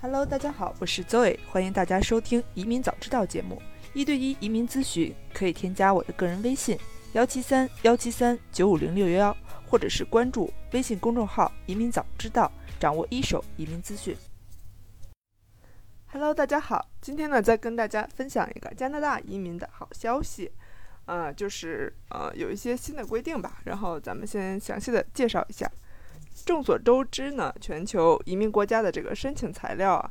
Hello，大家好，我是 Zoe，欢迎大家收听《移民早知道》节目。一对一移民咨询可以添加我的个人微信：幺七三幺七三九五零六幺幺，或者是关注微信公众号“移民早知道”，掌握一手移民资讯。Hello，大家好，今天呢再跟大家分享一个加拿大移民的好消息，呃，就是呃有一些新的规定吧，然后咱们先详细的介绍一下。众所周知呢，全球移民国家的这个申请材料啊，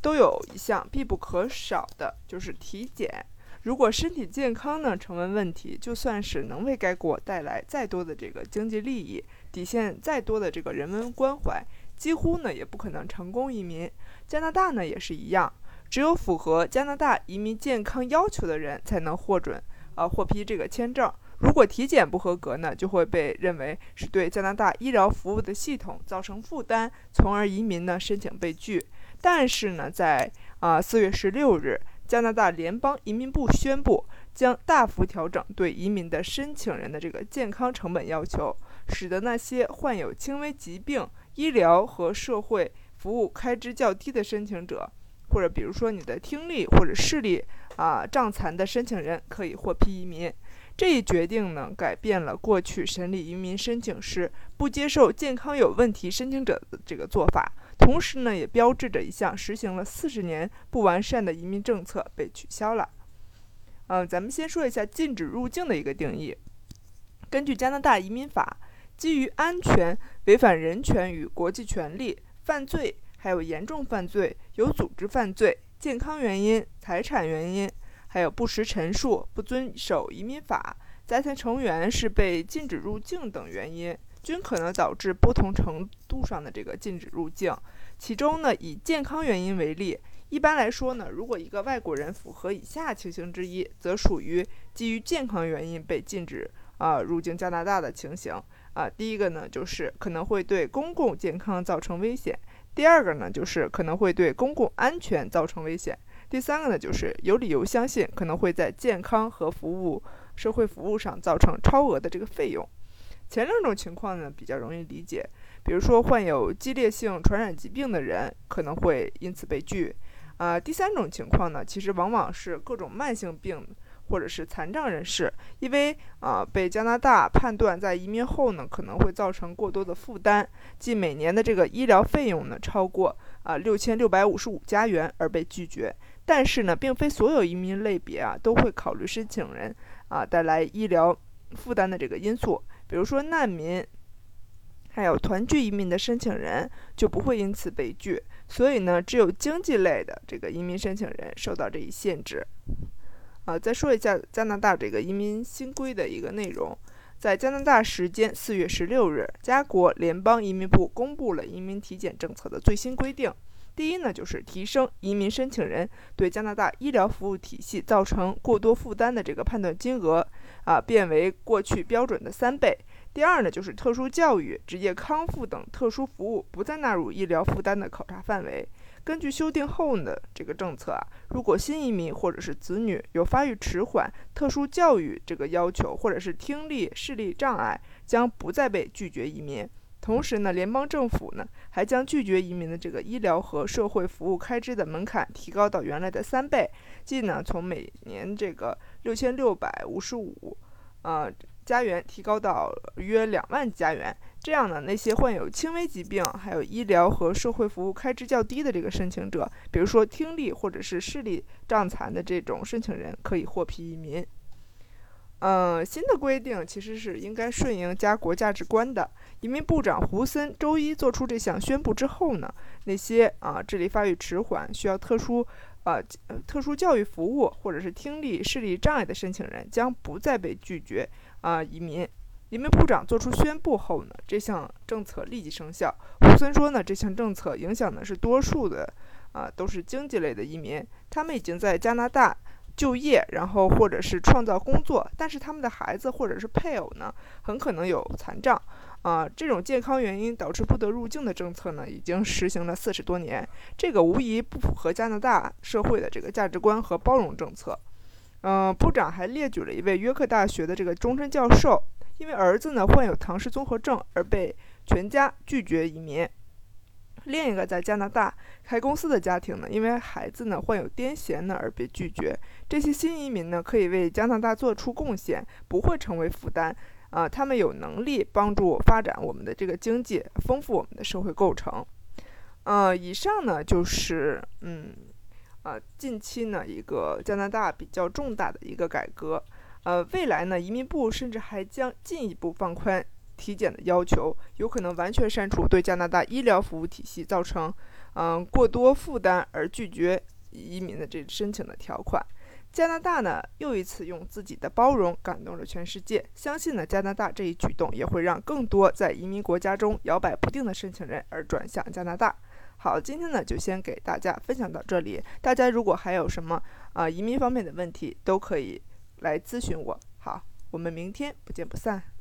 都有一项必不可少的，就是体检。如果身体健康呢成为问题，就算是能为该国带来再多的这个经济利益，体现再多的这个人文关怀，几乎呢也不可能成功移民。加拿大呢也是一样，只有符合加拿大移民健康要求的人才能获准，呃获批这个签证。如果体检不合格呢，就会被认为是对加拿大医疗服务的系统造成负担，从而移民呢申请被拒。但是呢，在啊四月十六日，加拿大联邦移民部宣布将大幅调整对移民的申请人的这个健康成本要求，使得那些患有轻微疾病、医疗和社会服务开支较低的申请者，或者比如说你的听力或者视力啊障残的申请人，可以获批移民。这一决定呢，改变了过去审理移民申请时不接受健康有问题申请者的这个做法，同时呢，也标志着一项实行了四十年不完善的移民政策被取消了。嗯，咱们先说一下禁止入境的一个定义。根据加拿大移民法，基于安全、违反人权与国际权利、犯罪、还有严重犯罪、有组织犯罪、健康原因、财产原因。还有不实陈述、不遵守移民法、家庭成员是被禁止入境等原因，均可能导致不同程度上的这个禁止入境。其中呢，以健康原因为例，一般来说呢，如果一个外国人符合以下情形之一，则属于基于健康原因被禁止啊入境加拿大的情形啊。第一个呢，就是可能会对公共健康造成危险；第二个呢，就是可能会对公共安全造成危险。第三个呢，就是有理由相信可能会在健康和服务、社会服务上造成超额的这个费用。前两种情况呢比较容易理解，比如说患有激烈性传染疾病的人可能会因此被拒。啊，第三种情况呢，其实往往是各种慢性病或者是残障人士，因为啊被加拿大判断在移民后呢可能会造成过多的负担，即每年的这个医疗费用呢超过啊六千六百五十五加元而被拒绝。但是呢，并非所有移民类别啊都会考虑申请人啊带来医疗负担的这个因素。比如说难民，还有团聚移民的申请人就不会因此被拒。所以呢，只有经济类的这个移民申请人受到这一限制。呃，再说一下加拿大这个移民新规的一个内容。在加拿大时间四月十六日，加国联邦移民部公布了移民体检政策的最新规定。第一呢，就是提升移民申请人对加拿大医疗服务体系造成过多负担的这个判断金额，啊，变为过去标准的三倍。第二呢，就是特殊教育、职业康复等特殊服务不再纳入医疗负担的考察范围。根据修订后的这个政策啊，如果新移民或者是子女有发育迟缓、特殊教育这个要求，或者是听力、视力障碍，将不再被拒绝移民。同时呢，联邦政府呢还将拒绝移民的这个医疗和社会服务开支的门槛提高到原来的三倍，即呢从每年这个六千六百五十五，呃加元提高到约两万加元。这样呢，那些患有轻微疾病、还有医疗和社会服务开支较低的这个申请者，比如说听力或者是视力障残的这种申请人，可以获批移民。嗯，新的规定其实是应该顺应家国价值观的。移民部长胡森周一做出这项宣布之后呢，那些啊智力发育迟缓、需要特殊啊特殊教育服务或者是听力视力障碍的申请人将不再被拒绝啊移民。移民部长做出宣布后呢，这项政策立即生效。胡森说呢，这项政策影响的是多数的啊都是经济类的移民，他们已经在加拿大。就业，然后或者是创造工作，但是他们的孩子或者是配偶呢，很可能有残障，啊，这种健康原因导致不得入境的政策呢，已经实行了四十多年，这个无疑不符合加拿大社会的这个价值观和包容政策。嗯，部长还列举了一位约克大学的这个终身教授，因为儿子呢患有唐氏综合症而被全家拒绝移民。另一个在加拿大开公司的家庭呢，因为孩子呢患有癫痫呢而被拒绝。这些新移民呢可以为加拿大做出贡献，不会成为负担。啊，他们有能力帮助发展我们的这个经济，丰富我们的社会构成。呃，以上呢就是嗯，呃，近期呢一个加拿大比较重大的一个改革。呃，未来呢，移民部甚至还将进一步放宽体检的要求，有可能完全删除对加拿大医疗服务体系造成嗯过多负担而拒绝移民的这申请的条款。加拿大呢，又一次用自己的包容感动了全世界。相信呢，加拿大这一举动也会让更多在移民国家中摇摆不定的申请人而转向加拿大。好，今天呢就先给大家分享到这里。大家如果还有什么啊移民方面的问题，都可以来咨询我。好，我们明天不见不散。